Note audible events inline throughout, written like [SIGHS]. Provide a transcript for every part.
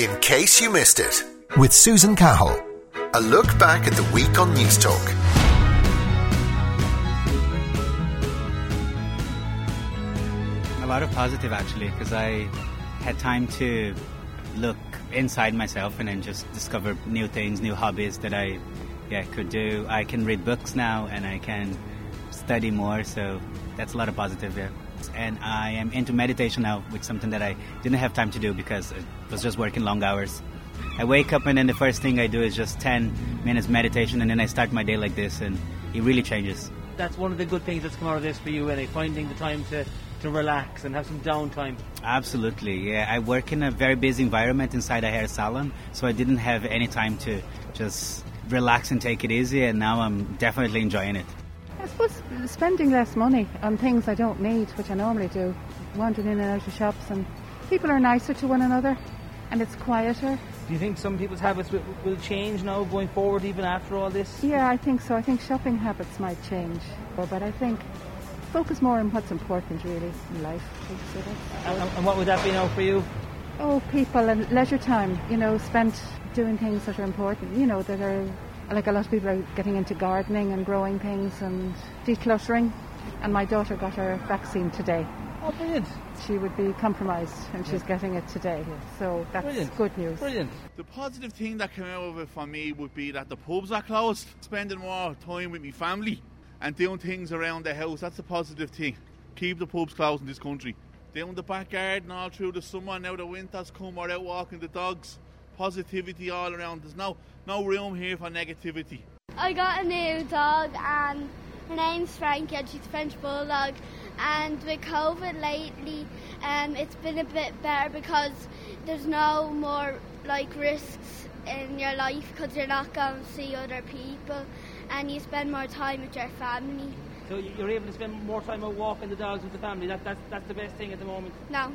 In case you missed it, with Susan Cahill. A look back at the week on News Talk. A lot of positive actually, because I had time to look inside myself and then just discover new things, new hobbies that I yeah could do. I can read books now and I can study more, so that's a lot of positive there. And I am into meditation now, which is something that I didn't have time to do because I was just working long hours. I wake up and then the first thing I do is just 10 minutes meditation and then I start my day like this and it really changes. That's one of the good things that's come out of this for you, Eddie, finding the time to, to relax and have some downtime. Absolutely, yeah. I work in a very busy environment inside a hair salon, so I didn't have any time to just relax and take it easy, and now I'm definitely enjoying it. I suppose spending less money on things I don't need, which I normally do, wandering in and out of shops, and people are nicer to one another, and it's quieter. Do you think some people's habits will, will change now going forward, even after all this? Yeah, I think so. I think shopping habits might change, but I think focus more on what's important really in life. And, and what would that be now for you? Oh, people and leisure time. You know, spent doing things that are important. You know, that are like a lot of people are getting into gardening and growing things and decluttering. And my daughter got her vaccine today. Oh, brilliant. She would be compromised and she's getting it today. So that's Brilliant. good news. Brilliant. The positive thing that came out of it for me would be that the pubs are closed. Spending more time with my family and doing things around the house. That's a positive thing. Keep the pubs closed in this country. Down the back garden all through the summer, now the winter's come, we're out walking the dogs. Positivity all around. There's no no room here for negativity. I got a new dog and her name's Frankie and she's a French Bulldog. And with COVID lately, um, it's been a bit better because there's no more like risks in your life because you're not going to see other people and you spend more time with your family. So you're able to spend more time out walking the dogs with the family. That, that's, that's the best thing at the moment. No,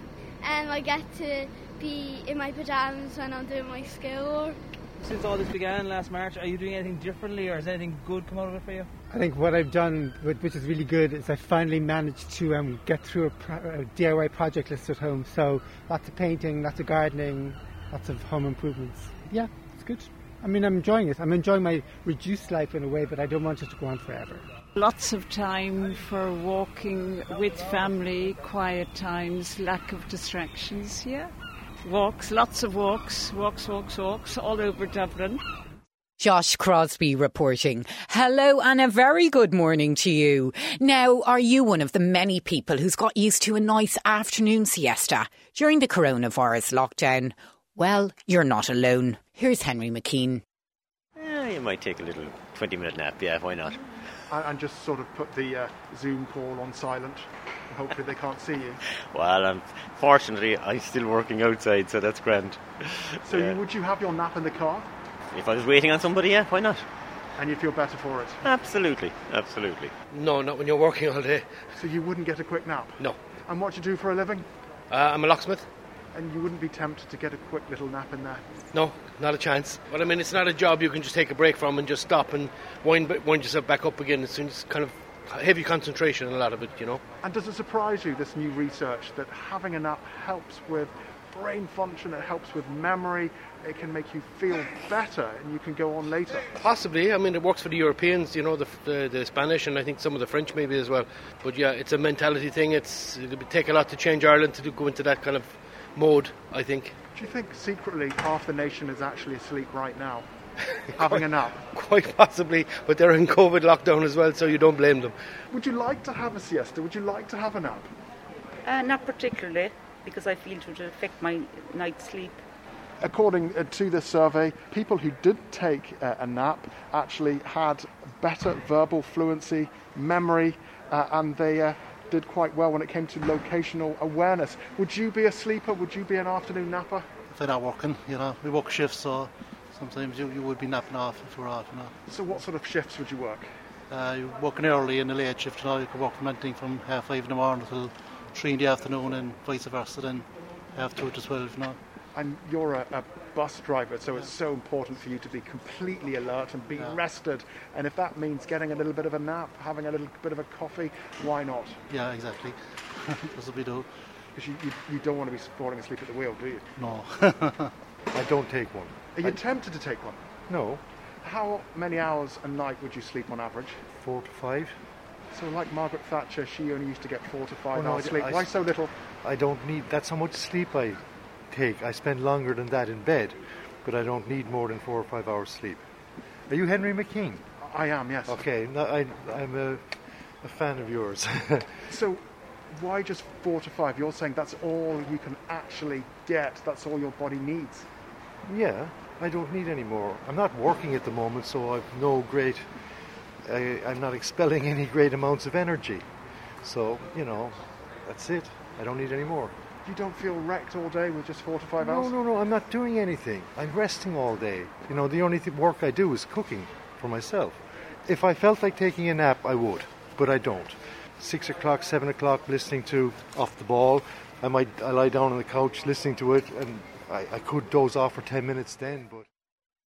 and I get to be in my pajamas when I'm doing my schoolwork. Since all this began last March, are you doing anything differently or has anything good come out of it for you? I think what I've done, which is really good, is I finally managed to um, get through a, pro- a DIY project list at home. So lots of painting, lots of gardening, lots of home improvements. Yeah, it's good. I mean, I'm enjoying it. I'm enjoying my reduced life in a way, but I don't want it to go on forever. Lots of time for walking with family, quiet times, lack of distractions, yeah. Walks, lots of walks, walks, walks, walks, all over Dublin. Josh Crosby reporting. Hello and a very good morning to you. Now, are you one of the many people who's got used to a nice afternoon siesta during the coronavirus lockdown? Well, you're not alone. Here's Henry McKean. Yeah, you might take a little 20 minute nap, yeah, why not? And and just sort of put the uh, Zoom call on silent. Hopefully they can't see you. [LAUGHS] Well, unfortunately, I'm still working outside, so that's grand. So Yeah. you, would you have your nap in the car? If I was waiting on somebody, yeah, why not? And you feel better for it? Absolutely, absolutely. No, not when you're working all day. So you wouldn't get a quick nap? No. And what do you do for a living? Uh, I'm a locksmith. And you wouldn't be tempted to get a quick little nap in there? No, not a chance. But I mean, it's not a job you can just take a break from and just stop and wind, wind yourself back up again. It's, it's kind of heavy concentration, a lot of it, you know. And does it surprise you, this new research, that having a nap helps with brain function, it helps with memory, it can make you feel better and you can go on later? Possibly. I mean, it works for the Europeans, you know, the, the, the Spanish and I think some of the French maybe as well. But yeah, it's a mentality thing. It's It'll take a lot to change Ireland to do, go into that kind of mode, I think. Do you think secretly half the nation is actually asleep right now? [LAUGHS] having a nap? Quite possibly, but they're in COVID lockdown as well, so you don't blame them. Would you like to have a siesta? Would you like to have a nap? Uh, not particularly, because I feel it would affect my night's sleep. According uh, to this survey, people who did take uh, a nap actually had better verbal fluency, memory, uh, and they uh, did quite well when it came to locational awareness. Would you be a sleeper? Would you be an afternoon napper? If they're not working, you know, we work shifts, so sometimes you, you would be napping off if you're off, you know. So, what sort of shifts would you work? Uh, you're working early in the late shift, you know, you could work from anything from half five in the morning till three in the afternoon and vice versa, then half two to twelve, you know. And you're a, a bus driver, so it's so important for you to be completely alert and be rested. And if that means getting a little bit of a nap, having a little bit of a coffee, why not? Yeah, exactly. [LAUGHS] That's what we do. Because you, you, you don't want to be falling asleep at the wheel, do you? No. [LAUGHS] I don't take one. Are you I- tempted to take one? No. How many hours a night would you sleep on average? Four to five. So, like Margaret Thatcher, she only used to get four to five Oh, no, hours I- sleep. I- Why so little? I don't need. That's how much sleep I take. I spend longer than that in bed, but I don't need more than four or five hours sleep. Are you Henry McKean? I am, yes. Okay, no, I, I'm a, a fan of yours. [LAUGHS] So, why just four to five? You're saying that's all you can actually get. That's all your body needs. yeah, I don't need any more. I'm not working at the moment, so I've no great. I, I'm not expelling [LAUGHS] any great amounts of energy. So you know, that's it. I don't need any more. You don't feel wrecked all day with just four to five No, hours? No, no, no. I'm not doing anything. I'm resting all day. You know, the only th- work I do is cooking for myself. If I felt like taking a nap, I would, but I don't. Six o'clock, seven o'clock, listening to Off the Ball. I might I lie down on the couch listening to it, and I, I could doze off for ten minutes then. But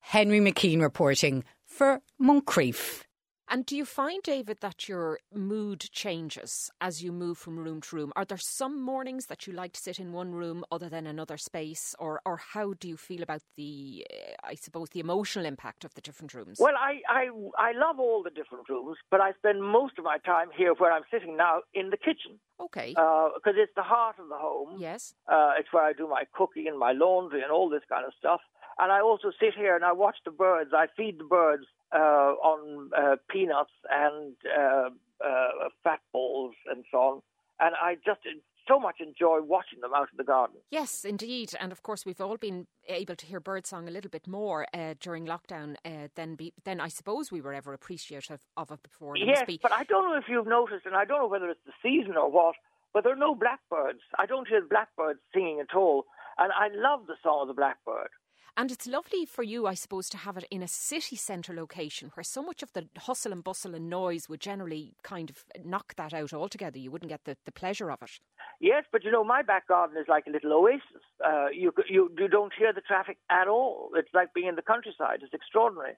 Henry McKean reporting for Moncrieff. And do you find, David, that your mood changes as you move from room to room? Are there some mornings that you like to sit in one room other than another space, or or how do you feel about the, uh, I suppose, the emotional impact of the different rooms? Well, I, I, I love all the different rooms, but I spend most of my time here where I'm sitting now in the kitchen. Okay. Because it's the heart of the home. Yes. Uh, it's where I do my cooking and my laundry and all this kind of stuff. And I also sit here and I watch the birds. I feed the birds uh, on uh, peanuts and uh, uh, fat balls and so on. And I just so much enjoy watching them out in the garden. Yes, indeed, and of course we've all been able to hear birdsong a little bit more uh, during lockdown uh, than be, than I suppose we were ever appreciative of it before. Yes, be but I don't know if you've noticed, and I don't know whether it's the season or what, but there are no blackbirds. I don't hear blackbirds singing at all. And I love the song of the blackbird. And it's lovely for you, I suppose, to have it in a city centre location where so much of the hustle and bustle and noise would generally kind of knock that out altogether. You wouldn't get the, the pleasure of it. Yes, but you know, my back garden is like a little oasis. Uh, you, you, you don't hear the traffic at all. It's like being in the countryside. It's extraordinary.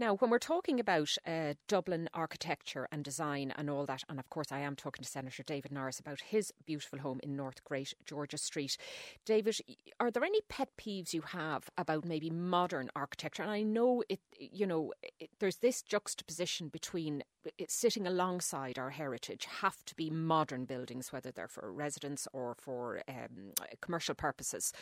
Now, when we're talking about uh, Dublin architecture and design and all that, and of course, I am talking to Senator David Norris about his beautiful home in North Great George's Street. David, are there any pet peeves you have about maybe modern architecture? And I know it, you know, it, there's this juxtaposition between it sitting alongside our heritage have to be modern buildings, whether they're for residence or for um, commercial purposes.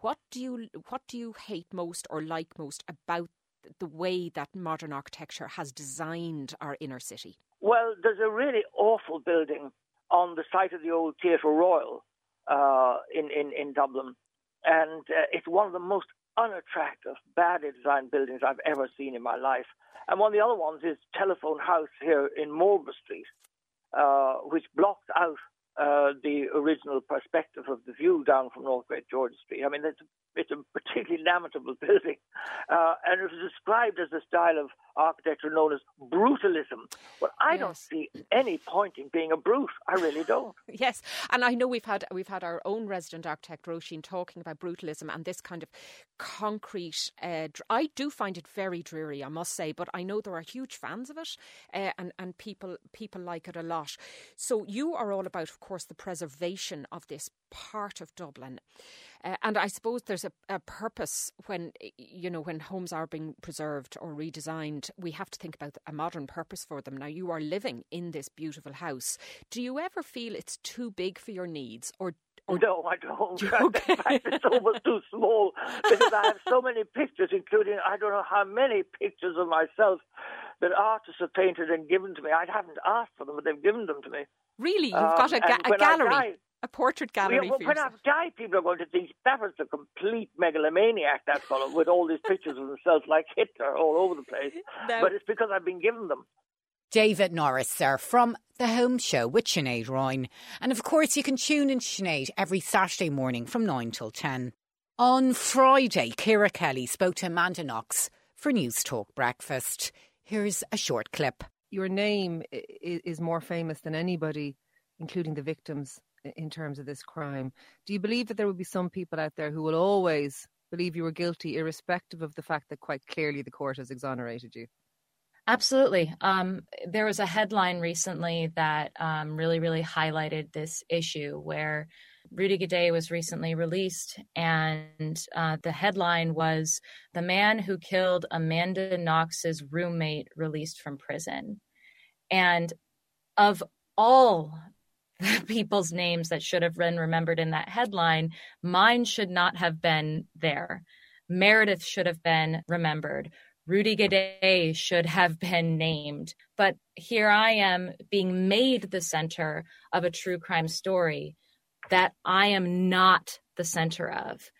What do you what do you hate most or like most about the way that modern architecture has designed our inner city? Well, there's a really awful building on the site of the old Theatre Royal uh, in, in, in Dublin. And uh, it's one of the most unattractive, badly designed buildings I've ever seen in my life. And one of the other ones is Telephone House here in Marlborough Street, uh, which blocks out uh, the original perspective of the view down from North Great George Street. I mean, it's, it's a particularly lamentable [LAUGHS] building. Uh, and it was described as a style of architecture known as brutalism. Well, I don't see any point in being a brute. I really don't. [LAUGHS] Yes, and I know we've had we've had our own resident architect Roisin talking about brutalism and this kind of concrete. Uh, I do find it very dreary, I must say, but I know there are huge fans of it, uh, and and people people like it a lot. So you are all about, of course, the preservation of this part of Dublin. Uh, and I suppose there's a, a purpose when you know when homes are being preserved or redesigned. We have to think about a modern purpose for them. Now you are living in this beautiful house. Do you ever feel it's too big for your needs, or or no, I don't. [LAUGHS] [LAUGHS] In fact, it's almost too small because I have so many pictures, including I don't know how many pictures of myself that artists have painted and given to me. I haven't asked for them, but they've given them to me. Really, you've Um, got a, ga- a gallery, die- a portrait gallery. Yeah, well, when I yourself. die, people are going to think that was a complete megalomaniac, that fellow, with all these pictures of himself like Hitler all over the place. [LAUGHS] No. But it's because I've been given them. David Norris sir, from The Home Show with Sinead Ryan. And of course, you can tune in to Sinead every Saturday morning from 9 till 10. On Friday, Ciara Kelly spoke to Amanda Knox for News Talk Breakfast. Here's a short clip. your name i- i- is more famous than anybody, including the victims, i- in terms of this crime. Do you believe that there will be some people out there who will always believe you were guilty, irrespective of the fact that quite clearly the court has exonerated you? Absolutely. Um, there was a headline recently that um, really, really highlighted this issue where Rudy Guede was recently released, and uh, the headline was The Man Who Killed Amanda Knox's Roommate Released from Prison. And of all [LAUGHS] people's names that should have been remembered in that headline, mine should not have been there. Meredith should have been remembered. Rudy Guede should have been named. But here I am being made the center of a true crime story that I am not the center of.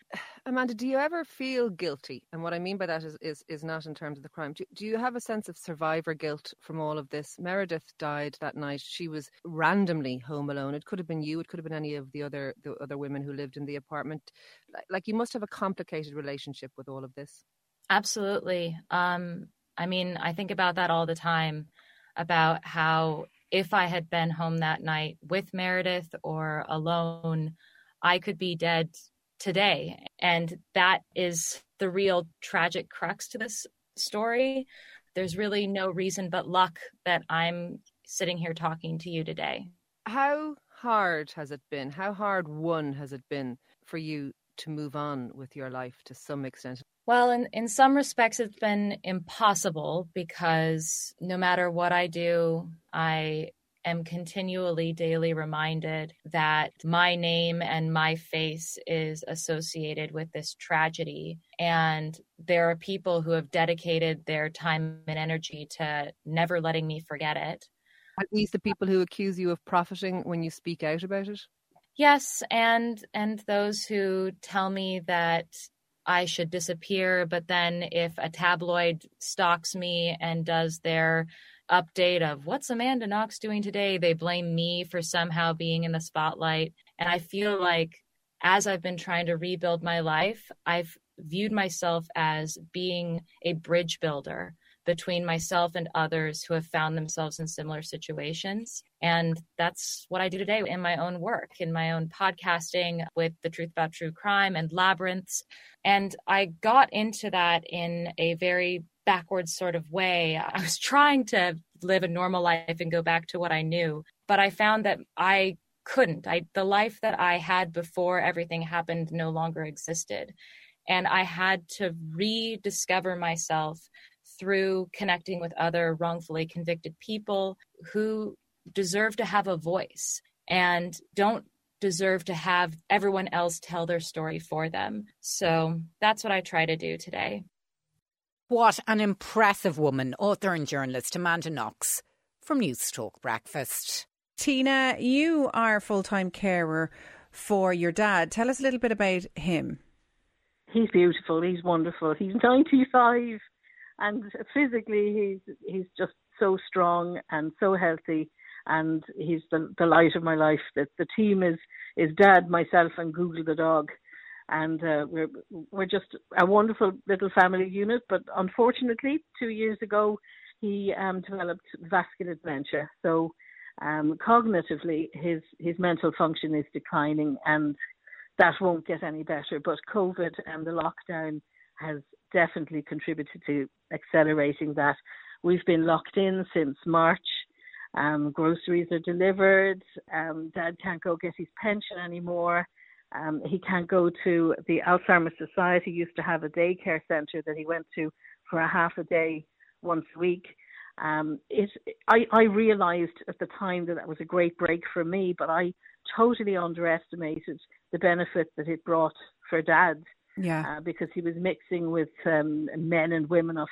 Amanda, do you ever feel guilty? And what I mean by that is is, is not in terms of the crime. Do, do you have a sense of survivor guilt from all of this? Meredith died that night. She was randomly home alone. It could have been you. It could have been any of the other the other women who lived in the apartment. Like, like you must have a complicated relationship with all of this. Absolutely. Um, I mean, I think about that all the time about how if I had been home that night with Meredith or alone, I could be dead today. And that is the real tragic crux to this story. There's really no reason but luck that I'm sitting here talking to you today. How hard has it been? How hard won has it been for you to move on with your life to some extent? Well, in, in some respects, it's been impossible because no matter what I do, I am continually daily reminded that my name and my face is associated with this tragedy. And there are people who have dedicated their time and energy to never letting me forget it. Are these the people who accuse you of profiting when you speak out about it? Yes, and and those who tell me that I should disappear, but then if a tabloid stalks me and does their update of what's Amanda Knox doing today, they blame me for somehow being in the spotlight. And I feel like as I've been trying to rebuild my life, I've viewed myself as being a bridge builder between myself and others who have found themselves in similar situations. And that's what I do today in my own work, in my own podcasting with The Truth About True Crime and Labyrinths. And I got into that in a very backwards sort of way. I was trying to live a normal life and go back to what I knew, but I found that I couldn't. I the life that I had before everything happened no longer existed. And I had to rediscover myself through connecting with other wrongfully convicted people who deserve to have a voice and don't deserve to have everyone else tell their story for them. So that's what I try to do today. What an impressive woman, author and journalist Amanda Knox from Newstalk Breakfast. Tina, you are a full time carer for your dad. Tell us a little bit about him. He's beautiful. He's wonderful. He's 95 and physically he's he's just so strong and so healthy. And he's the the light of my life. That the team is is dad myself and google the dog. And uh, we're we're just a wonderful little family unit. But unfortunately 2 years ago he um developed vascular dementia. So um cognitively his his mental function is declining and that won't get any better. But covid and the lockdown has definitely contributed to accelerating that. We've been locked in since March. Um, groceries are delivered. Um, Dad can't go get his pension anymore. Um, he can't go to the Alzheimer's Society. Used to have a daycare centre that he went to for a half a day once a week. Um, it, I, I realised at the time that that was a great break for me, but I totally underestimated the benefit that it brought for Dad yeah. Uh, because he was mixing with um, men and women of,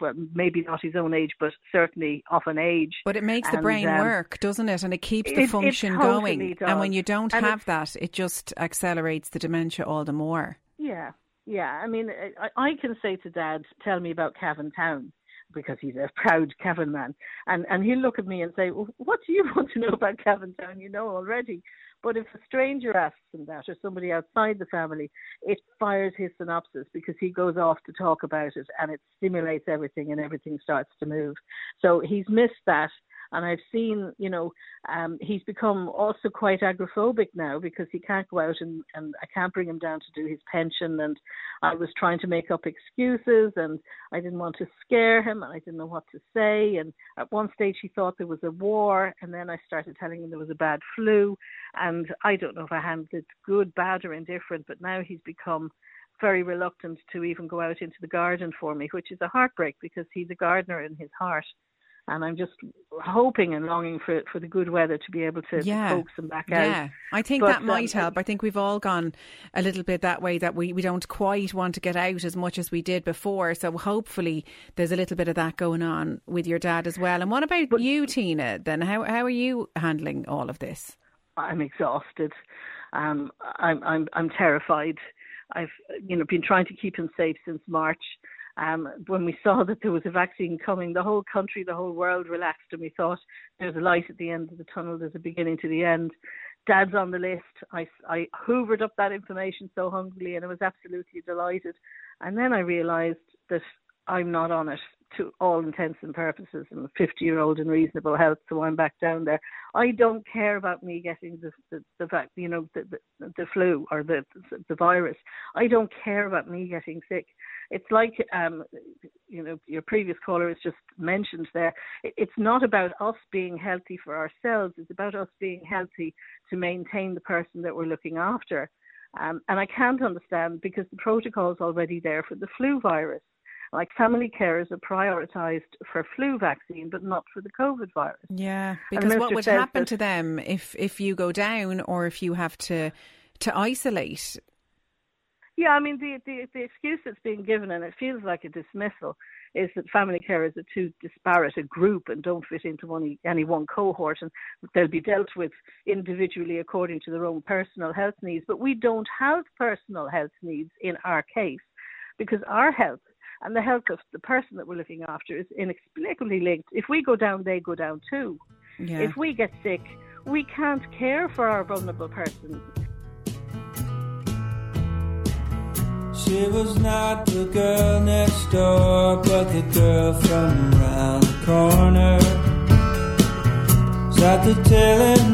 well, maybe not his own age, but certainly of an age. But it makes and, the brain um, work, doesn't it? And it keeps the it, function it totally going. Does. And when you don't and have that, it just accelerates the dementia all the more. Yeah, yeah. I mean, I, I can say to Dad, "Tell me about Cavan Town." Because he's a proud Cavan man, and and he'll look at me and say, well, "What do you [LAUGHS] want to know about Cavan Town? You know already." But if a stranger asks him that, or somebody outside the family, it fires his synapses because he goes off to talk about it and it stimulates everything and everything starts to move. So he's missed that. And I've seen, you know, um, he's become also quite agoraphobic now because he can't go out and, and I can't bring him down to do his pension. And I was trying to make up excuses and I didn't want to scare him and I didn't know what to say. And at one stage he thought there was a war. And then I started telling him there was a bad flu. And I don't know if I handled it good, bad, or indifferent, but now he's become very reluctant to even go out into the garden for me, which is a heartbreak because he's a gardener in his heart. And I'm just hoping and longing for for the good weather to be able to yeah. coax him back out. Yeah, I think but, that might um, help. I think we've all gone a little bit that way that we, we don't quite want to get out as much as we did before. So hopefully there's a little bit of that going on with your dad as well. And what about but, you, Tina? Then how how are you handling all of this? I'm exhausted. Um, I'm I'm I'm terrified. I've you know been trying to keep him safe since March. Um, when we saw [LAUGHS] that there was a vaccine coming, the whole country, the whole world relaxed, and we thought there's a light at the end of the tunnel. There's a beginning to the end. Dad's on the list. I, I hoovered up that information so hungrily, and I was absolutely delighted. And then I realised that I'm not on it to all intents and purposes. I'm a 50 year old in reasonable health, so I'm back down there. I don't care about me getting the the, the you know, the, the the flu or the the virus. I don't care about me getting sick. It's like, um, you know, your previous caller has just mentioned there. It's not about us being healthy for ourselves. It's about us being healthy to maintain the person that we're looking after. Um, and I can't understand because the protocol is already there for the flu virus. Like family carers are prioritised for flu vaccine, but not for the COVID virus. Yeah, because what would happen to them if if you go down or if you have to to isolate? Yeah, I mean the, the the excuse that's being given, and it feels like a dismissal, is that family carers are too disparate a group and don't fit into one, any one cohort, and they'll be dealt with individually according to their own personal health needs. But we don't have personal health needs in our case because our health and the health of the person that we're looking after is inexplicably linked. If we go down, they go down too. Yeah. If we get sick, we can't care for our vulnerable person. She was not the girl next door, but the girl from around the corner. Sat the tail of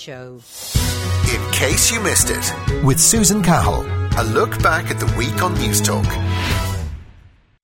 Show. In case you missed it, with Susan Cahill, a look back at the week on News Talk.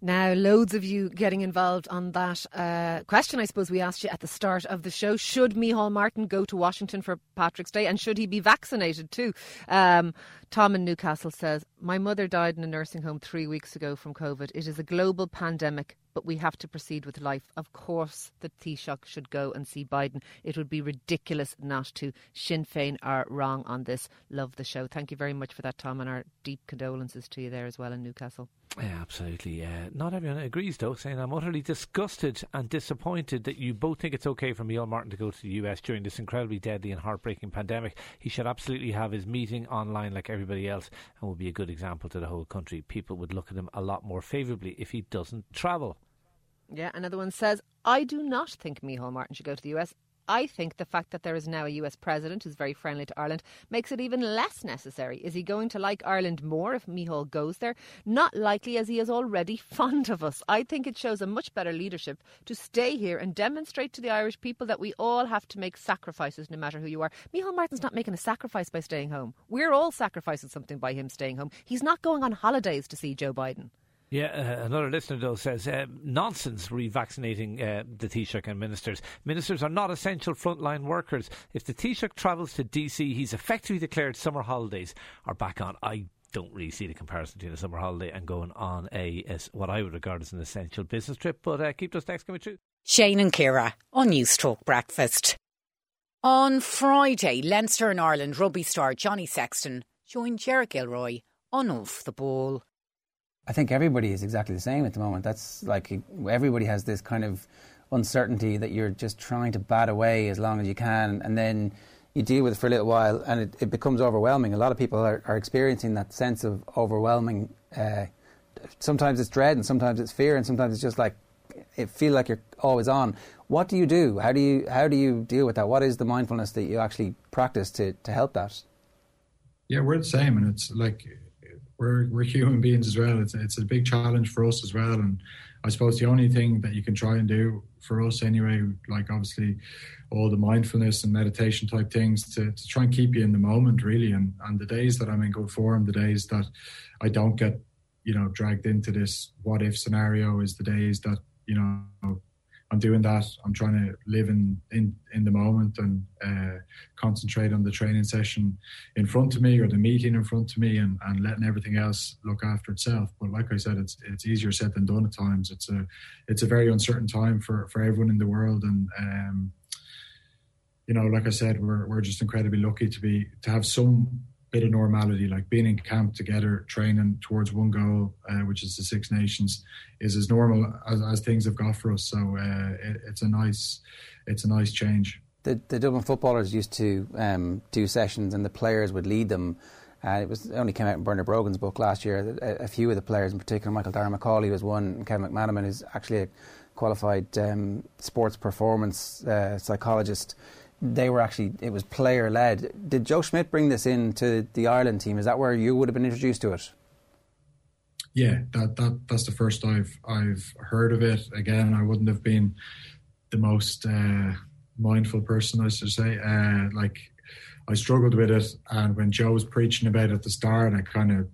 Now, loads of you getting involved on that uh, question, I suppose we asked you at the start of the show. Should Micheál Martin go to Washington for Patrick's Day and should he be vaccinated too? Um, Tom in Newcastle says, My mother died in a nursing home three weeks ago from COVID. It is a global pandemic, but we have to proceed with life. Of course, the Taoiseach should go and see Biden. It would be ridiculous not to. Sinn Féin are wrong on this. Love the show. Thank you very much for that, Tom, and our deep condolences to you there as well in Newcastle. Yeah, absolutely. Uh, not everyone agrees, though, saying I'm utterly disgusted and disappointed that you both think it's okay for Micheál Martin to go to the US during this incredibly deadly and heartbreaking pandemic. He should absolutely have his meeting online like everybody else and would be a good example to the whole country. People would look at him a lot more favourably if he doesn't travel. Yeah, another one says, I do not think Micheál Martin should go to the US. I think the fact that there is now a US president who's very friendly to Ireland makes it even less necessary. Is he going to like Ireland more if Micheál goes there? Not likely, as he is already [LAUGHS] fond of us. I think it shows a much better leadership to stay here and demonstrate to the Irish people that we all have to make sacrifices no matter who you are. Micheál Martin's not making a sacrifice by staying home. We're all sacrificing something by him staying home. He's not going on holidays to see Joe Biden. Yeah, uh, another listener though says uh, nonsense revaccinating uh, the Taoiseach and ministers. Ministers are not essential frontline workers. If the Taoiseach travels to DC, he's effectively declared summer holidays are back on. I don't really see the comparison between a summer holiday and going on a what I would regard as an essential business trip. But uh, keep those texts coming through. Shane and Ciara on News Talk Breakfast. On Friday, Leinster and Ireland rugby star Johnny Sexton joined Ger Gilroy on Off the Ball. I think everybody is exactly the same at the moment. That's like everybody has this kind of uncertainty that you're just trying to bat away as long as you can, and then you deal with it for a little while, and it, it becomes overwhelming. A lot of people are, are experiencing that sense of overwhelming. Uh, sometimes it's dread, and sometimes it's fear, and sometimes it's just like it feel like you're always on. What do you do? How do you how do you deal with that? What is the mindfulness that you actually practice to to help that? Yeah, we're the same, and it's like we're we're human beings as well. It's it's a big challenge for us as well, and I suppose the only thing that you can try and do for us anyway, like obviously all the mindfulness and meditation type things to, to try and keep you in the moment really, and and the days that I'm in good form, the days that I don't get you know dragged into this what if scenario is the days that you know I'm doing that. I'm trying to live in in, in the moment and uh, concentrate on the training session in front of me or the meeting in front of me, and, and letting everything else look after itself. But like I said, it's it's easier said than done at times. It's a it's a very uncertain time for for everyone in the world, and um, you know, like I said, we're we're just incredibly lucky to be to have some bit of normality, like being in camp together, training towards one goal, uh, which is the Six Nations, is as normal as, as things have got for us. So uh, it, it's a nice, it's a nice change. The, the Dublin footballers used to um, do sessions, and the players would lead them. Uh, it was it only came out in Bernard Brogan's book last year. A, a few of the players, in particular, Michael Darragh Macauley was one, and Kevin McManamon is actually a qualified um, sports performance uh, psychologist they were actually it was player led. Did Joe Schmidt bring this in to the Ireland team? Is that where you would have been introduced to it? Yeah, that, that that's the first I've I've heard of it. Again, I wouldn't have been the most uh, mindful person, I should say. Uh, like I struggled with it, and when Joe was preaching about it at the start, I kind of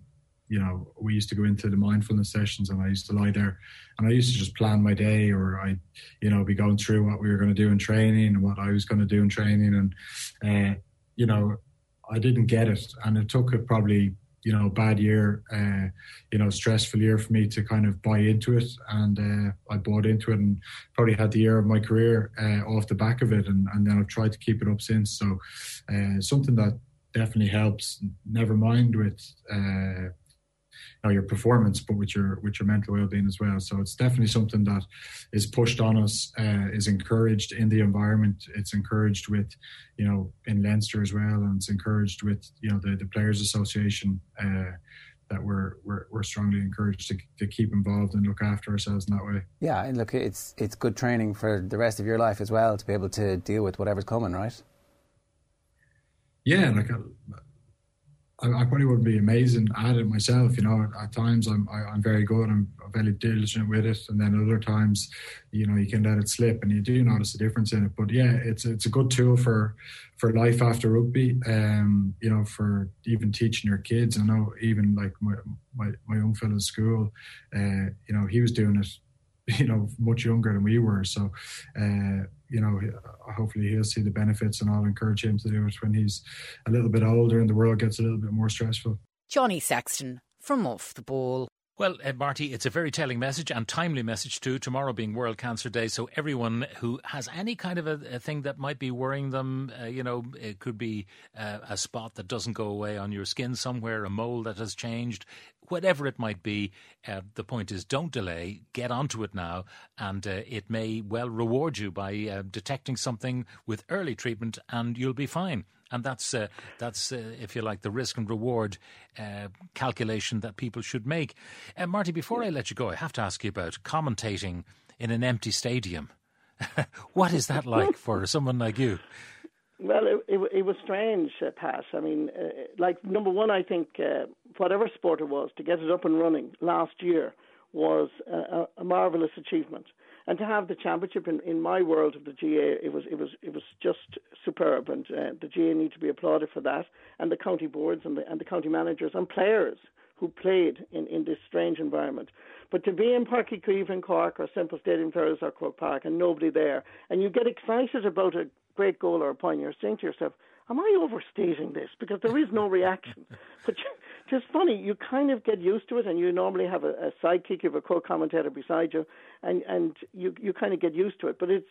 you know, we used to go into the mindfulness sessions and I used to lie there and I used to just plan my day or I, you know, be going through what we were going to do in training and what I was going to do in training. And, uh, you know, I didn't get it. And it took it probably, you know, bad year, uh, you know, stressful year for me to kind of buy into it. And uh, I bought into it and probably had the year of my career uh, off the back of it. And, and then I've tried to keep it up since. So uh, something that definitely helps, never mind with, know, your performance, but with your with your mental well being as well. So it's definitely something that is pushed on us, uh, is encouraged in the environment. It's encouraged with, you know, in Leinster as well, and it's encouraged with you know the the Players Association. Uh, that we're, we're we're strongly encouraged to, to keep involved and look after ourselves in that way. Yeah, and look, it's it's good training for the rest of your life as well to be able to deal with whatever's coming, right? Yeah, like uh, I, I, probably wouldn't be amazing at it myself. You know, at times I'm I, am i am very good. I'm very diligent with it, and then other times, you know, you can let it slip, and you do notice a difference in it. But yeah, it's it's a good tool for for life after rugby. Um, you know, for even teaching your kids. I know even like my my, my young fellow school, uh, you know, he was doing it [LAUGHS] you know much younger than we were. So uh, you know hopefully he'll see the benefits and i'll encourage him to do it when he's a little bit older and the world gets a little bit more stressful. Johnny sexton from off the ball well, uh, Marty, it's a very telling message and timely message too. Tomorrow being World Cancer Day, so everyone who has any kind of a, a thing that might be worrying them, uh, you know, it could be uh, a spot that doesn't go away on your skin somewhere, a mole that has changed, whatever it might be. The point is, don't delay. Get onto it now, and it may well reward you by detecting something with early treatment, and you'll be fine and that's uh, that's uh, if you like the risk and reward uh, calculation that people should make. Uh, Marty, before I let you go, I have to ask you about commentating in an empty stadium. [LAUGHS] what is that like for [LAUGHS] someone like you? Well, it, it, it was strange, uh, Pat. I mean, uh, like number one, I think uh, whatever sport it was to get it up and running last year was a, a marvelous achievement and to have the championship in, in my world of the GAA, it was it was it was just superb, and uh, the GAA need to be applauded for that, and the county boards and the and the county managers and players who played in, in this strange environment. But to be in Páirc Uí Chaoimh in Cork or Semple Stadium Thurles or Croke Park and nobody there, and you get excited about a great goal or a point, you're saying to yourself, am I overstating this? Because there is no reaction. [LAUGHS] but it's funny. You kind of get used to it, and you normally have a, a sidekick, you have a co-commentator beside you, and and you you kind of get used to it. But it's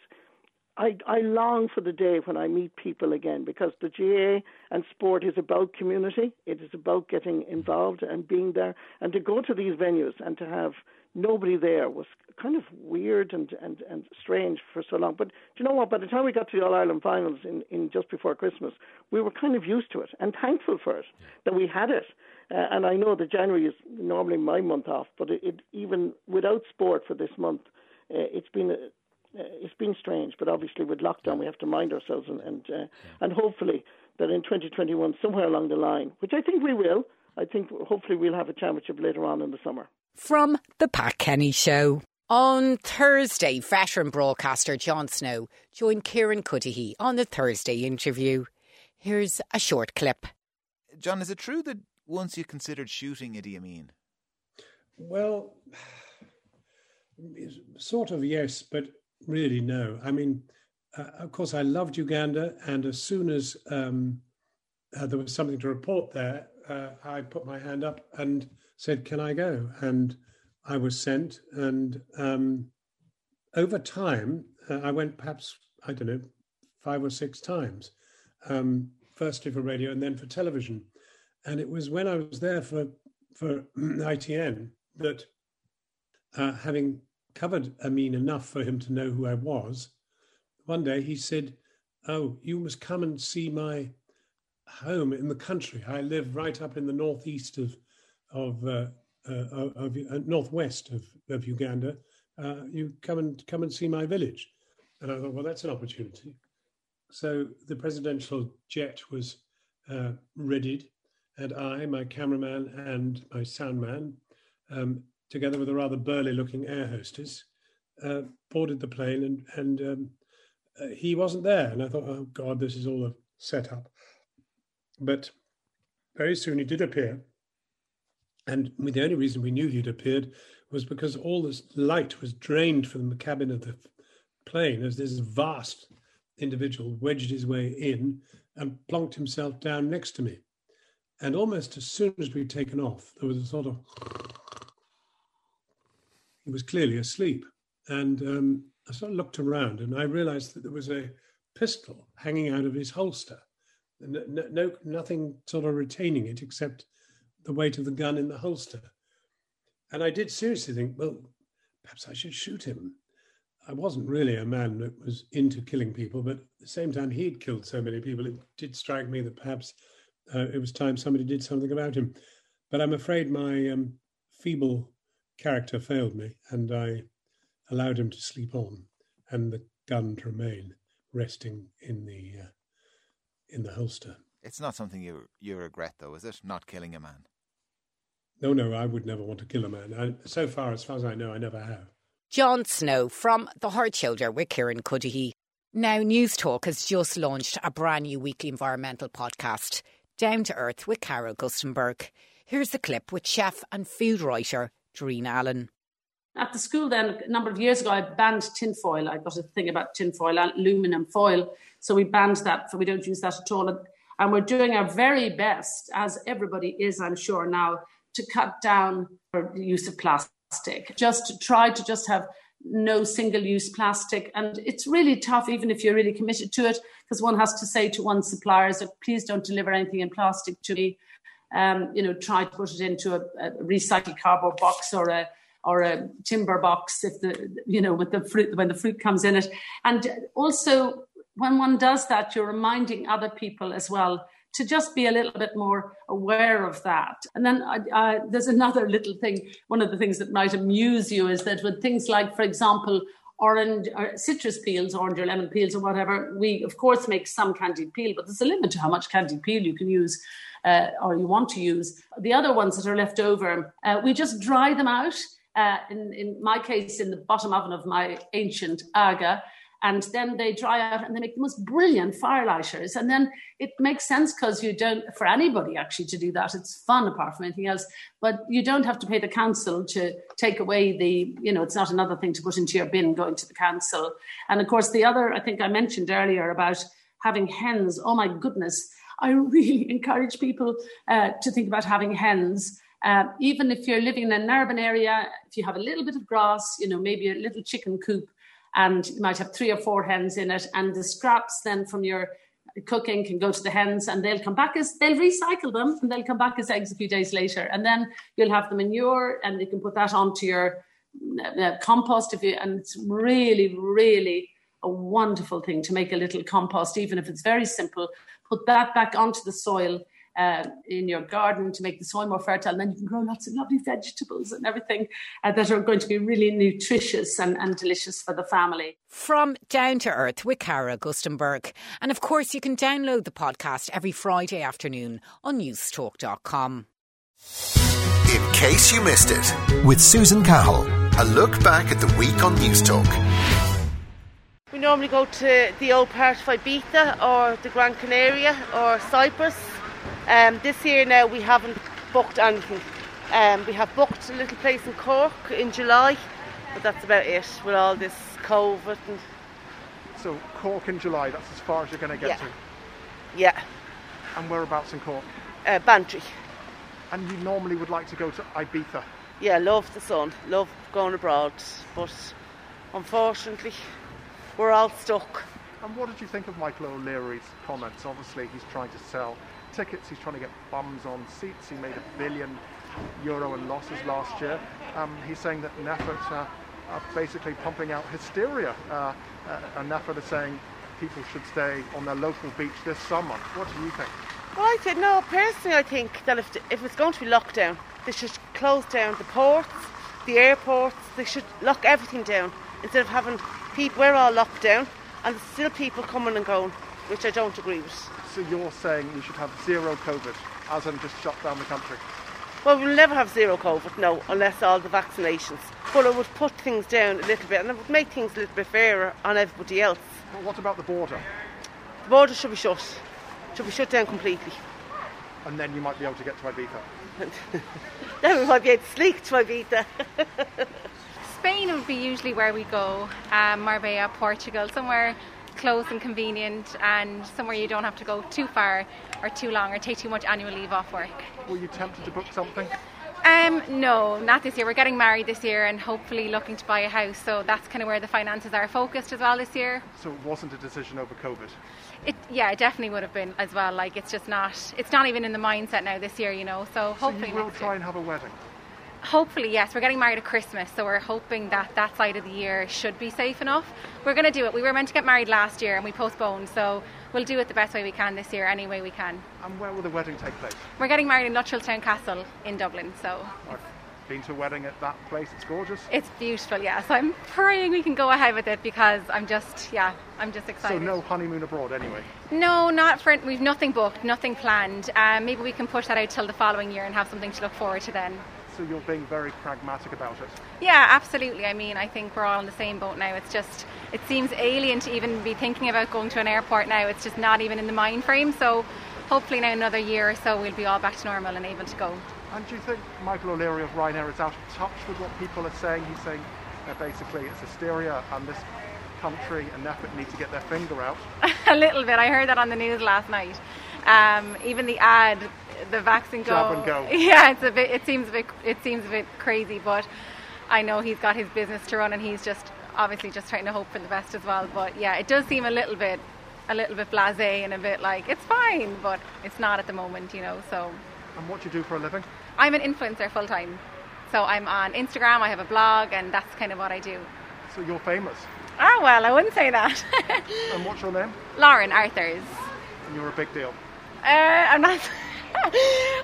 I I long for the day when I meet people again because the GAA and sport is about community. It is about getting involved and being there, and to go to these venues and to have nobody there was kind of weird and, and, and strange for so long. But do you know what? By the time we got to the All Ireland finals in, in just before Christmas, we were kind of used to it and thankful for it that we had it. Uh, and I know that January is normally my month off, but it, it even without sport for this month, uh, it's been. Uh, it's been strange, but obviously with lockdown we have to mind ourselves and and, uh, and hopefully that in 2021 somewhere along the line, which I think we will, I think hopefully we'll have a championship later on in the summer. From the Pat Kenny Show. On Thursday, veteran broadcaster Jon Snow joined Kieran Cuddihy on the Thursday interview. Here's a short clip. John, is it true that once you considered shooting Idi Amin? Well, [SIGHS] sort of yes, but really no. I mean, uh, of course, I loved Uganda, and as soon as um, uh, there was something to report there, uh, I put my hand up and said, "Can I go?" And I was sent, and um, over time, uh, I went perhaps I don't know five or six times. Um, firstly for radio, and then for television. And it was when I was there for for [CLEARS THROAT] ITN that, uh, having covered Amin enough for him to know who I was, one day he said, "Oh, you must come and see my home in the country. I live right up in the northeast of of uh, uh, of, uh, northwest of, of Uganda. Uh, you come and come and see my village." And I thought, well, that's an opportunity. So the presidential jet was uh, readied and I, my cameraman, and my sound man, um, together with a rather burly looking air hostess, uh, boarded the plane and, and um, uh, he wasn't there. And I thought, oh God, this is all a setup. But very soon he did appear. And the only reason we knew he'd appeared was because all this light was drained from the cabin of the plane as this vast individual wedged his way in and plonked himself down next to me. And almost as soon as we'd taken off, there was a sort of. He was clearly asleep. And um, I sort of looked around and I realized that there was a pistol hanging out of his holster. No, no, nothing sort of retaining it except the weight of the gun in the holster. And I did seriously think, well, perhaps I should shoot him. I wasn't really a man that was into killing people, but at the same time, he'd killed so many people. It did strike me that perhaps uh, it was time somebody did something about him. But I'm afraid my um, feeble character failed me, and I allowed him to sleep on, and the gun to remain resting in the uh, in the holster. It's not something you you regret, though, is it? Not killing a man. No, no, I would never want to kill a man. I, so far, as far as I know, I never have. Jon Snow from The Hard Shoulder with Kieran Cuddihy. Now, News Talk has just launched a brand new weekly environmental podcast, Down to Earth with Carol Gustenberg. Here's the clip with chef and food writer Darina Allen. At the school, then, a number of years ago, I banned tinfoil. I got a thing about tinfoil, aluminum foil. So we banned that, so we don't use that at all. And we're doing our very best, as everybody is, I'm sure, now, to cut down the use of plastic. Just to try to just have no single use plastic. And it's really tough, even if you're really committed to it, because one has to say to one's suppliers that please don't deliver anything in plastic to me. Um, you know, try to put it into a, a, recycled cardboard box or a or a timber box if the you know with the fruit when the fruit comes in it. And also when one does that, you're reminding other people as well to just be a little bit more aware of that. And then uh, there's another little thing. One of the things that might amuse you is that with things like, for example, orange or citrus peels, orange or lemon peels or whatever, we of course make some candied peel, but there's a limit to how much candied peel you can use uh, or you want to use. The other ones that are left over, uh, we just dry them out. Uh, in, in my case, in the bottom oven of my ancient aga, and then they dry out and they make the most brilliant firelighters. And then it makes sense because you don't, for anybody actually to do that, it's fun apart from anything else. But you don't have to pay the council to take away the, you know, it's not another thing to put into your bin going to the council. And of course, the other, I think I mentioned earlier about having hens. Oh my goodness. I really [LAUGHS] encourage people uh, to think about having hens. Uh, even if you're living in an urban area, if you have a little bit of grass, you know, maybe a little chicken coop, and you might have three or four hens in it, and the scraps then from your cooking can go to the hens and they'll come back as they'll recycle them and they'll come back as eggs a few days later. And then you'll have the manure and you can put that onto your uh, compost if you and it's really really a wonderful thing to make a little compost even if it's very simple. Put that back onto the soil uh, in your garden to make the soil more fertile. And then you can grow lots of lovely vegetables and everything uh, that are going to be really nutritious and, and delicious for the family. From Down to Earth with Cara Augustenborg. And of course, you can download the podcast every Friday afternoon on newstalk.com. In case you missed it, with Susan Cahill, a look back at the week on Newstalk. We normally go to the old part of Ibiza or the Gran Canaria or Cyprus um, this year now we haven't booked anything. Um, we have booked a little place in Cork in July, but that's about it with all this COVID. And so Cork in July, that's as far as you're going to get yeah. to? Yeah. And whereabouts in Cork? Uh, Bantry. And you normally would like to go to Ibiza? Yeah, love the sun, love going abroad, but unfortunately we're all stuck. And what did you think of Michael O'Leary's comments? Obviously, he's trying to sell tickets. He's trying to get bums on seats. He made a billion euro in losses last year. Um, he's saying that NPHET uh, are basically pumping out hysteria. Uh, uh, and NPHET is saying people should stay on their local beach this summer. What do you think? Well, I said no. Personally, I think that if, if it's going to be lockdown, they should close down the ports, the airports. They should lock everything down instead of having people. We're all locked down, and there's still people coming and going, which I don't agree with. So you're saying we should have zero COVID, as in just shut down the country? Well, we'll never have zero COVID, no, unless all the vaccinations. But it would put things down a little bit and it would make things a little bit fairer on everybody else. Well, what about the border? The border should be shut. Should be shut down completely. And then you might be able to get to Ibiza. [LAUGHS] then we might be able to sleep to Ibiza. [LAUGHS] Spain would be usually where we go. Um, Marbella, Portugal, somewhere close and convenient and somewhere you don't have to go too far or too long or take too much annual leave off work. Were you tempted to book something? Um, no, not this year. We're getting married this year and hopefully looking to buy a house. So that's kind of where the finances are focused as well this year. So it wasn't a decision over COVID. It, yeah, it definitely would have been as well. Like it's just not. It's not even in the mindset now this year. You know. So hopefully. So you will try year. and have a wedding. Hopefully, yes. We're getting married at Christmas, so we're hoping that that side of the year should be safe enough. We're going to do it. We were meant to get married last year and we postponed, so we'll do it the best way we can this year, any way we can. And where will the wedding take place? We're getting married in Luttrellstown Castle in Dublin, so. I've been to a wedding at that place. It's gorgeous. It's beautiful, yeah. So I'm praying we can go ahead with it because I'm just, yeah, I'm just excited. So no honeymoon abroad anyway. No, not for. We've nothing booked, nothing planned. Um, maybe we can push that out till the following year and have something to look forward to then. So you're being very pragmatic about it. Yeah, absolutely. I mean, I think we're all in the same boat now. It's just, it seems alien to even be thinking about going to an airport now. It's just not even in the mind frame. So hopefully now another year or so we'll be all back to normal and able to go. And do you think Michael O'Leary of Ryanair is out of touch with what people are saying? He's saying uh, basically it's hysteria and this country and NPHET need to get their finger out. [LAUGHS] a little bit. I heard that on the news last night. Um, even the ad, the vaccine go. Grab and go. [LAUGHS] Yeah, it's a bit. It seems a bit. It seems a bit crazy, but I know he's got his business to run, and he's just obviously just trying to hope for the best as well. But yeah, it does seem a little bit, a little bit blasé and a bit like it's fine, but it's not at the moment, you know. So. And what do you do for a living? I'm an influencer full time. So I'm on Instagram, I have a blog, and that's kind of what I do. So you're famous? Ah, well, I wouldn't say that. and what's your name? [LAUGHS] Lauren Arthurs. And you're a big deal? Uh, I'm not. [LAUGHS]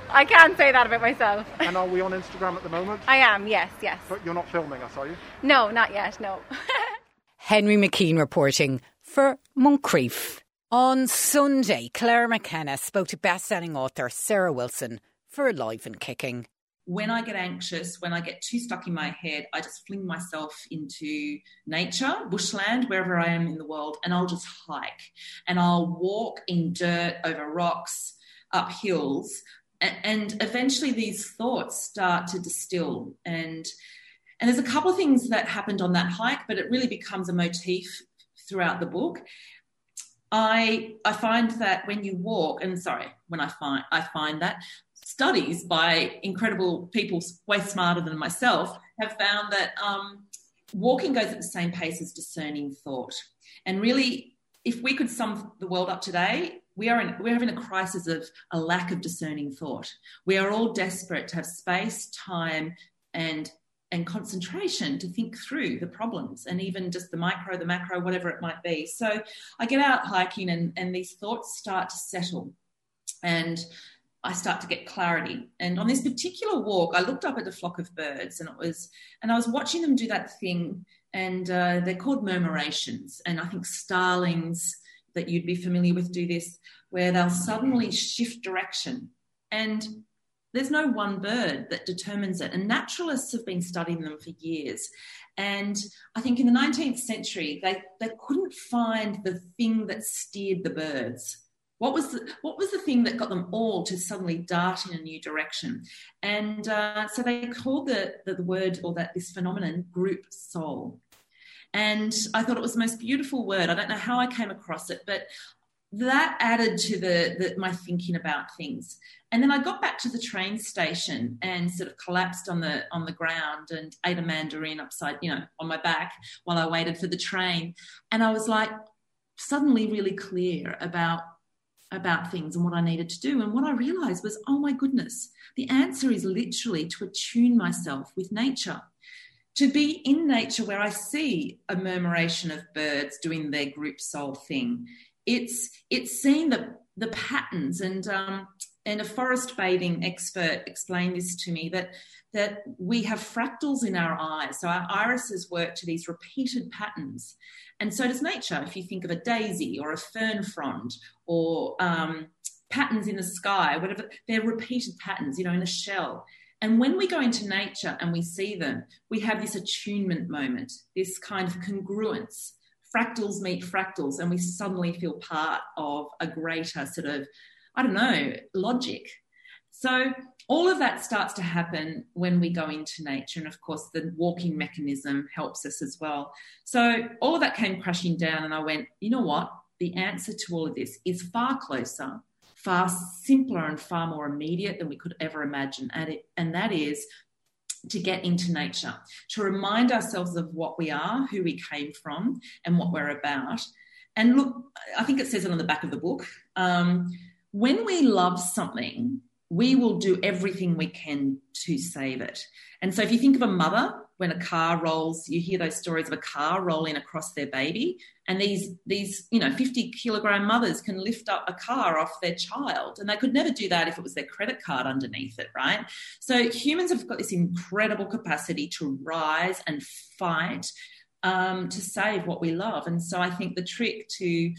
I can't say that about myself. and are we on Instagram at the moment? I am, yes, yes. But you're not filming us, are you? No, not yet, no. [LAUGHS] Henry McKean reporting for Moncrieff. On Sunday, Claire McKenna spoke to best-selling author Sarah Wilson for Alive and Kicking. When I get anxious, when I get too stuck in my head, I just fling myself into nature, bushland, wherever I am in the world, and I'll just hike. And I'll walk in dirt, over rocks, up hills. And eventually these thoughts start to distill. And, and there's a couple of things that happened on that hike, but it really becomes a motif throughout the book. I I find that when you walk, and sorry, when I find I find that studies by incredible people way smarter than myself have found that um, walking goes at the same pace as discerning thought. And really, if we could sum the world up today, we are in, we're having a crisis of a lack of discerning thought. We are all desperate to have space, time, and and concentration to think through the problems and even just the micro, the macro, whatever it might be. So I get out hiking and, and these thoughts start to settle. And I start to get clarity. And on this particular walk, I looked up at a flock of birds, and it was, and I was watching them do that thing, and uh, they're called murmurations. And I think starlings that you'd be familiar with do this, where they'll suddenly shift direction. And there's no one bird that determines it. And naturalists have been studying them for years. And I think in the 19th century, they, they couldn't find the thing that steered the birds. What was the what was the thing that got them all to suddenly dart in a new direction? And uh, so they called the, the, the word or that this phenomenon group soul. And I thought it was the most beautiful word. I don't know how I came across it, but that added to the, the, my thinking about things. And then I got back to the train station and sort of collapsed on the on the ground and ate a mandarin upside, you know, on my back while I waited for the train. And I was like suddenly really clear about about things and what I needed to do. And what I realized was, oh my goodness, the answer is literally to attune myself with nature. To be in nature where I see a murmuration of birds doing their group soul thing. It's it's seeing the the patterns and um, and a forest bathing expert explained this to me that that we have fractals in our eyes. So our irises work to these repeated patterns. And so does nature. If you think of a daisy or a fern frond or um, patterns in the sky, whatever, they're repeated patterns, you know, in a shell. And when we go into nature and we see them, we have this attunement moment, this kind of congruence. Fractals meet fractals, and we suddenly feel part of a greater sort of, I don't know, logic. So all of that starts to happen when we go into nature. And of course, the walking mechanism helps us as well. So all of that came crashing down, and I went, you know what? The answer to all of this is far closer, far simpler, and far more immediate than we could ever imagine. And, it, and that is to get into nature, to remind ourselves of what we are, who we came from, and what we're about. And look, I think it says it on the back of the book. Um, when we love something, we will do everything we can to save it. And so if you think of a mother when a car rolls, you hear those stories of a car rolling across their baby, and these these you know 50 kilogram mothers can lift up a car off their child, and they could never do that if it was their credit card underneath it, right? So humans have got this incredible capacity to rise and fight um, to save what we love, and so I think the trick to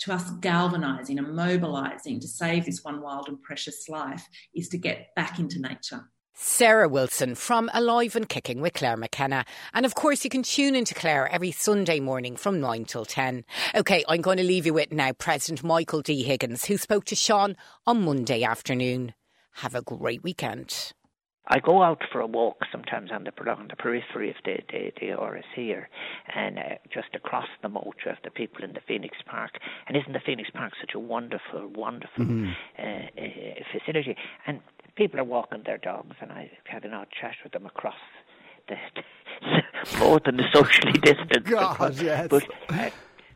to us galvanizing and mobilizing to save this one wild and precious life is to get back into nature. Sarah Wilson from Alive and Kicking with Claire McKenna. And of course, you can tune into Claire every Sunday morning from 9 till 10. OK, I'm going to leave you with now President Michael D. Higgins, who spoke to Sean on Monday afternoon. Have a great weekend. I go out for a walk sometimes on the on the periphery of the the, the Áras here, and uh, just across the moat of the people in the Phoenix Park. And isn't the Phoenix Park such a wonderful, wonderful mm-hmm. uh, uh, facility? And people are walking their dogs, and I had an odd chat with them across the, [LAUGHS] both in the socially distant. God, yes. But uh,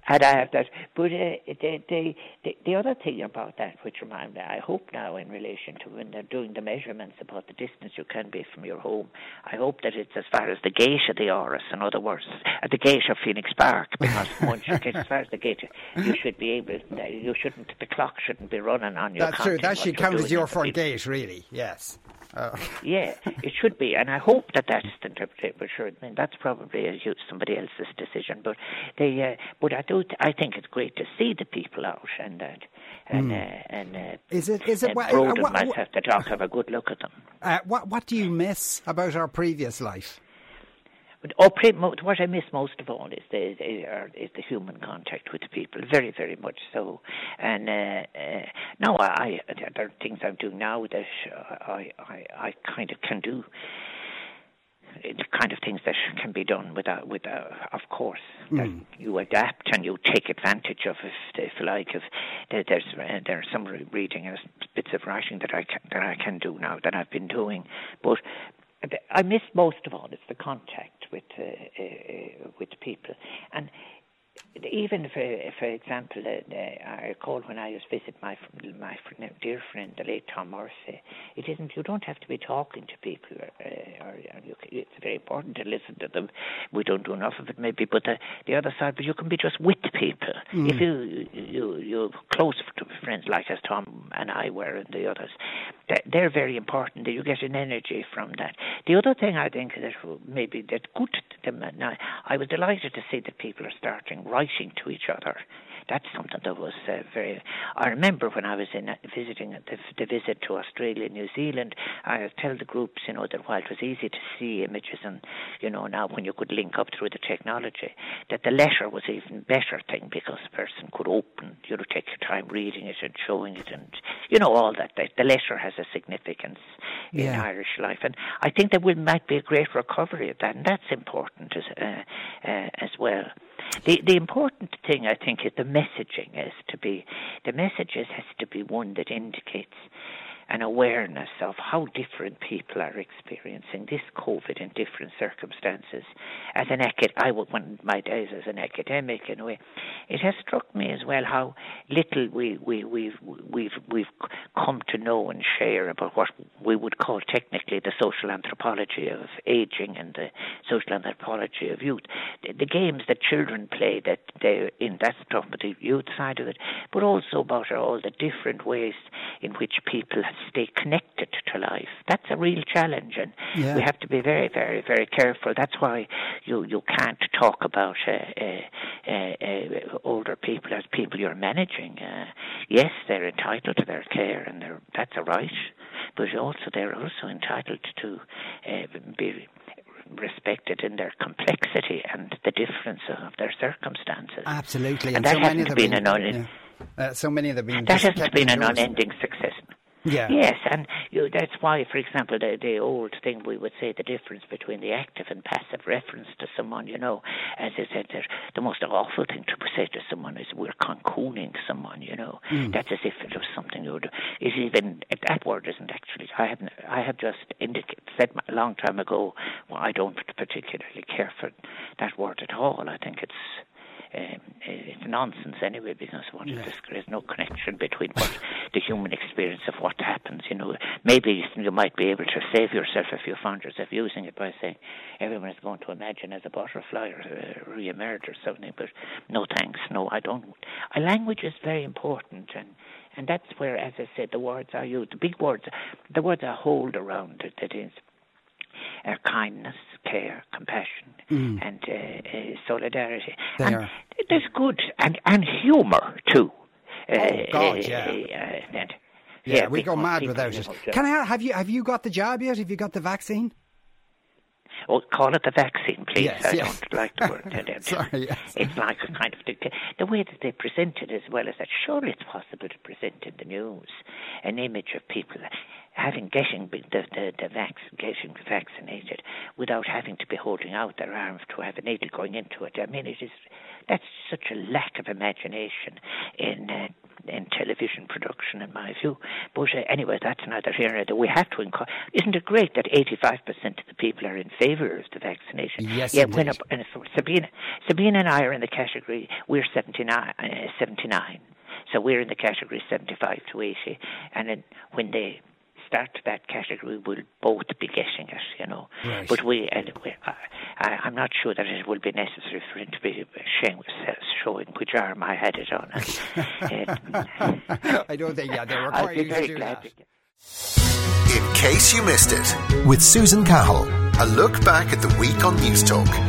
and I have that. But uh, the, the, the the other thing about that, which reminds me, I hope now in relation to when they're doing the measurements about the distance you can be from your home, I hope that it's as far as the gate of the Áras. In other words, at the gate of Phoenix Park, because [LAUGHS] once you get as far as the gate, you should be able. You shouldn't. The clock shouldn't be running on you. That's true. That should count as your front gate, really. Yes. Oh. yeah, it should be, and I hope that that's the interpretation. But sure, I mean that's probably a, somebody else's decision. But they, uh, but I do, I think it's great to see the people out, and that, and mm. uh, and uh, is it is it? Uh, what, uh, what, myself, the doc have a good look at them. Uh, what what do you miss about our previous life? Oh, what I miss most of all is the, is the human contact with the people, very, very much so. And uh, uh, now I, there are things I'm doing now that uh, I, I, I kind of can do the kind of things that can be done without, with, uh, of course, mm. that you adapt and you take advantage of, if, if you like. If there's uh, there's some reading and bits of writing that I can, that I can do now that I've been doing, but I miss most of all is the contact with uh, uh, with people, and even for for example, uh, I recall when I was visit my my dear friend, the late Tom Murphy. It isn't you don't have to be talking to people, uh, or, or you, it's very important to listen to them. We don't do enough of it, maybe. But the the other side, but you can be just with people. Mm. If you you you're close to friends like as Tom and I were and the others, they're very important. That you get an energy from that. The other thing I think that maybe that's good them. I was delighted to see that people are starting writing to each other that's something that was uh, very. I remember when I was in uh, visiting the, the visit to Australia, New Zealand. I tell the groups, you know, that while it was easy to see images, and you know now when you could link up through the technology, that the letter was even better thing because the person could open, you know, take your time reading it and showing it, and you know all that. The letter has a significance yeah. in Irish life, and I think there will might be a great recovery of that, and that's important as uh, uh, as well. The the important thing I think is the messaging is to be the messages has to be one that indicates an awareness of how different people are experiencing this COVID in different circumstances. As an acad- I went my days as an academic in a way, it has struck me as well how little we, we, we've, we've, we've come to know and share about what we would call technically the social anthropology of aging and the social anthropology of youth. The, the games that children play that they're in, that's talking about the youth side of it, but also about all the different ways in which people stay connected to life. That's a real challenge, and yeah. we have to be very, very, very careful. That's why you you can't talk about uh, uh, uh, older people as people you're managing. Uh, yes, they're entitled to their care, and that's a right, but also they're also entitled to uh, be respected in their complexity and the difference of their circumstances. Absolutely, and, and that so hasn't been, been an un- yeah. uh, so many of them that hasn't been an unending success. Yeah. Yes, and you that's why, for example, the, the old thing we would say the difference between the active and passive reference to someone, you know, as I said, the most awful thing to say to someone is we're cocooning someone, you know. Mm. That's as if it was something you would. Is even that word isn't actually. I have I have just indicated said a long time ago. Well, I don't particularly care for that word at all. I think it's um, it's nonsense anyway because what yeah. there is no connection between what [LAUGHS] the human experience of what happens. You know, maybe you might be able to save yourself if you found yourself using it by saying everyone is going to imagine as a butterfly or uh, re-emerge or something. But no thanks, no, I don't. A language is very important and. And that's where, as I said, the words are used. The big words, the words are hold around it. That is, uh, kindness, care, compassion, mm. and uh, uh, solidarity. They and are. There's good and and humour too. Oh God, yeah. And, yeah, yeah, we go mad without it. Can I have you? Have you got the jab yet? Have you got the vaccine? Oh, call it the vaccine, please. Yes, I yes. don't like the word. [LAUGHS] Sorry, yes. It's like a kind of the, the way that they present it as well as that. Surely it's possible to present in the news an image of people having getting the the, the vac- getting vaccinated without having to be holding out their arms to have a needle going into it. I mean, it is that's such a lack of imagination in uh, in television production, in my view. But uh, anyway, that's neither here nor there. We have to encourage. Isn't it great that 85% of the people are in favour of the vaccination? Yes, yeah. When up, and so Sabina, Sabina and I are in the category. We're 79. Uh, 79. So we're in the category 75 to 80, and then when they start that category, we'll both be getting it, you know. Right. But we, uh, we I, I'm not sure that it will be necessary for him to be showing, showing which arm I had it on. [LAUGHS] I don't think, yeah, they I'll require be you very to do glad that. In case you missed it, with Susan Cahill, a look back at the week on Newstalk.